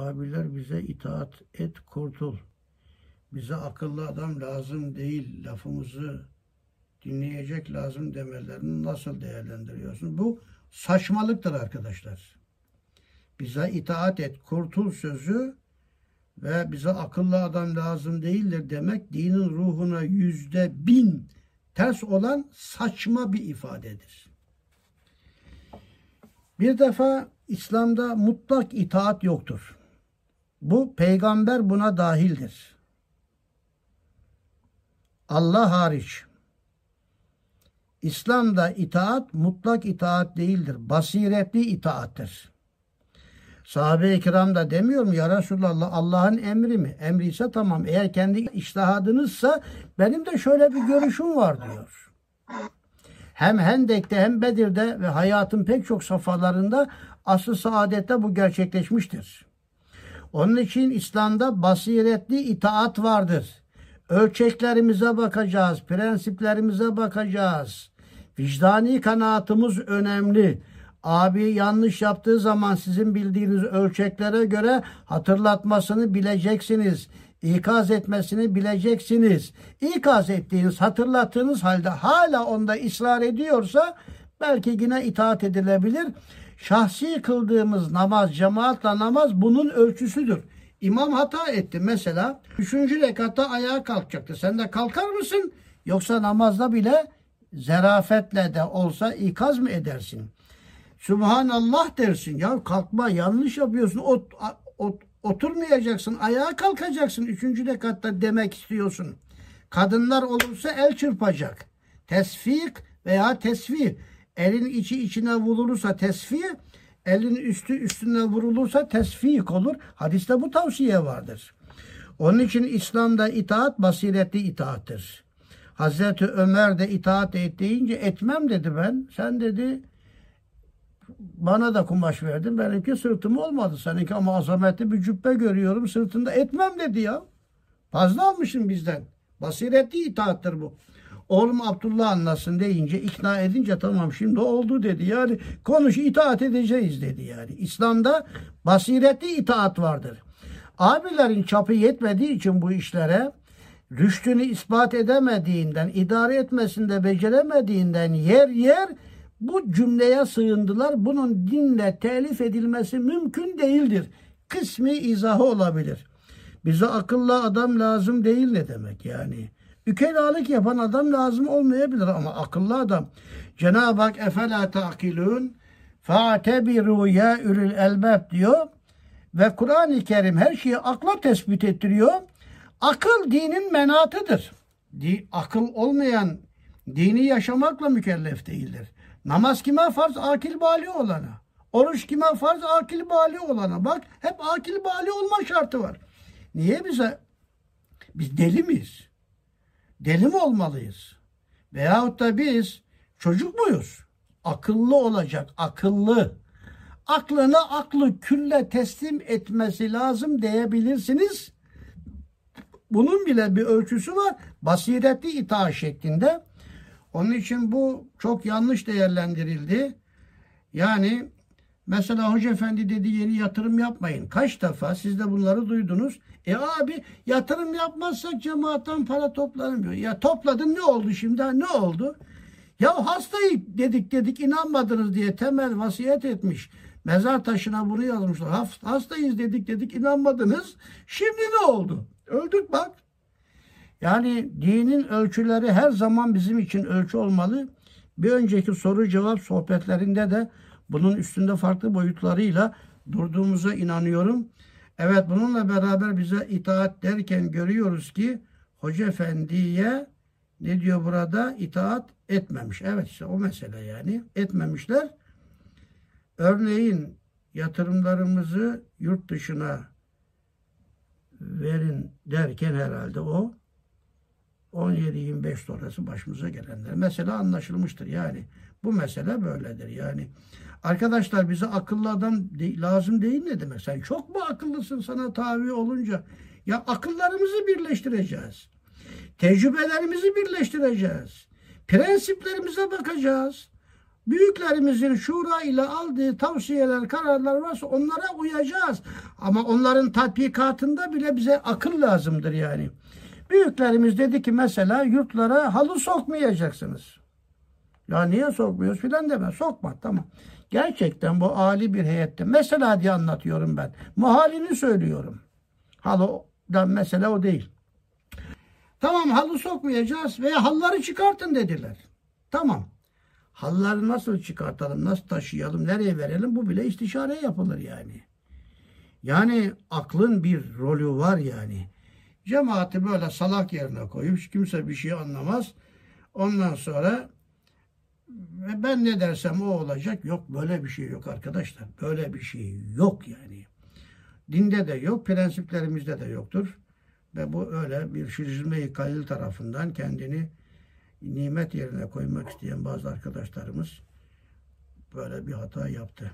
abiler bize itaat et kurtul. Bize akıllı adam lazım değil. Lafımızı dinleyecek lazım demelerini nasıl değerlendiriyorsun? Bu saçmalıktır arkadaşlar. Bize itaat et, kurtul sözü ve bize akıllı adam lazım değildir demek dinin ruhuna yüzde bin ters olan saçma bir ifadedir. Bir defa İslam'da mutlak itaat yoktur. Bu peygamber buna dahildir. Allah hariç. İslam'da itaat mutlak itaat değildir. Basiretli itaattir. Sahabe-i kiram da demiyorum ya Resulallah Allah'ın emri mi? Emri tamam. Eğer kendi iştihadınızsa benim de şöyle bir görüşüm var diyor. Hem Hendek'te hem Bedir'de ve hayatın pek çok safhalarında asıl saadette bu gerçekleşmiştir. Onun için İslam'da basiretli itaat vardır. Ölçeklerimize bakacağız, prensiplerimize bakacağız. Vicdani kanaatımız önemli. Abi yanlış yaptığı zaman sizin bildiğiniz ölçeklere göre hatırlatmasını bileceksiniz. İkaz etmesini bileceksiniz. İkaz ettiğiniz, hatırlattığınız halde hala onda ısrar ediyorsa belki yine itaat edilebilir. Şahsi kıldığımız namaz, cemaatle namaz bunun ölçüsüdür. İmam hata etti mesela. Üçüncü rekatta ayağa kalkacaktı. Sen de kalkar mısın? Yoksa namazda bile zerafetle de olsa ikaz mı edersin? Subhanallah dersin. Ya kalkma yanlış yapıyorsun. Ot, ot, oturmayacaksın. Ayağa kalkacaksın. Üçüncü rekatta demek istiyorsun. Kadınlar olursa el çırpacak. Tesfik veya tesvih. Elin içi içine vurulursa tesfih, elin üstü üstüne vurulursa tesfik olur. Hadiste bu tavsiye vardır. Onun için İslam'da itaat basiretli itaattir. Hazreti Ömer de itaat et deyince etmem dedi ben. Sen dedi bana da kumaş verdin. Benimki sırtım olmadı. Seninki ama azametli bir cübbe görüyorum. Sırtında etmem dedi ya. Fazla almışsın bizden. Basiretli itaattır bu. Oğlum Abdullah anlasın deyince ikna edince tamam şimdi oldu dedi. Yani konuş itaat edeceğiz dedi yani. İslam'da basiretli itaat vardır. Abilerin çapı yetmediği için bu işlere rüştünü ispat edemediğinden, idare etmesinde beceremediğinden yer yer bu cümleye sığındılar. Bunun dinle telif edilmesi mümkün değildir. Kısmi izahı olabilir. Bize akıllı adam lazım değil ne demek yani? Ükelalık yapan adam lazım olmayabilir ama akıllı adam. Cenab-ı Hak efela ta'kilun fa'tebiru ya ülül elbab diyor. Ve Kur'an-ı Kerim her şeyi akla tespit ettiriyor. Akıl dinin menatıdır. Di, akıl olmayan dini yaşamakla mükellef değildir. Namaz kime farz? Akil bali olana. Oruç kime farz? Akil bali olana. Bak hep akil bali olma şartı var. Niye bize? Biz deli miyiz? Deli mi olmalıyız? Veyahut da biz çocuk muyuz? Akıllı olacak, akıllı. Aklına aklı külle teslim etmesi lazım diyebilirsiniz. Bunun bile bir ölçüsü var. Basiretli itaat şeklinde. Onun için bu çok yanlış değerlendirildi. Yani mesela Hoca Efendi dedi yeni yatırım yapmayın. Kaç defa siz de bunları duydunuz. E abi yatırım yapmazsak cemaatten para toplanmıyor. Ya topladın ne oldu şimdi? Ne oldu? Ya hastayı dedik dedik inanmadınız diye temel vasiyet etmiş. Mezar taşına bunu yazmışlar. Hastayız dedik dedik inanmadınız. Şimdi ne oldu? Öldük bak. Yani dinin ölçüleri her zaman bizim için ölçü olmalı. Bir önceki soru cevap sohbetlerinde de bunun üstünde farklı boyutlarıyla durduğumuza inanıyorum. Evet bununla beraber bize itaat derken görüyoruz ki Hoca Efendi'ye ne diyor burada? itaat etmemiş. Evet işte o mesele yani. Etmemişler. Örneğin yatırımlarımızı yurt dışına verin derken herhalde o 17-25 sonrası başımıza gelenler. Mesela anlaşılmıştır yani. Bu mesele böyledir yani. Arkadaşlar bize akıllı adam de, lazım değil ne demek? Sen çok mu akıllısın sana tabi olunca? Ya akıllarımızı birleştireceğiz. Tecrübelerimizi birleştireceğiz. Prensiplerimize bakacağız. Büyüklerimizin şura ile aldığı tavsiyeler, kararlar varsa onlara uyacağız. Ama onların tatbikatında bile bize akıl lazımdır yani. Büyüklerimiz dedi ki mesela yurtlara halı sokmayacaksınız. Ya niye sokmuyoruz filan deme. Sokma tamam. Gerçekten bu ali bir heyette. Mesela diye anlatıyorum ben. Muhalini söylüyorum. Halıdan mesele o değil. Tamam halı sokmayacağız veya halları çıkartın dediler. Tamam. Halları nasıl çıkartalım, nasıl taşıyalım, nereye verelim bu bile istişare yapılır yani. Yani aklın bir rolü var yani. Cemaati böyle salak yerine koyup kimse bir şey anlamaz. Ondan sonra ve ben ne dersem o olacak. Yok böyle bir şey yok arkadaşlar. Böyle bir şey yok yani. Dinde de yok, prensiplerimizde de yoktur. Ve bu öyle bir şirizme-i kalil tarafından kendini nimet yerine koymak isteyen bazı arkadaşlarımız böyle bir hata yaptı.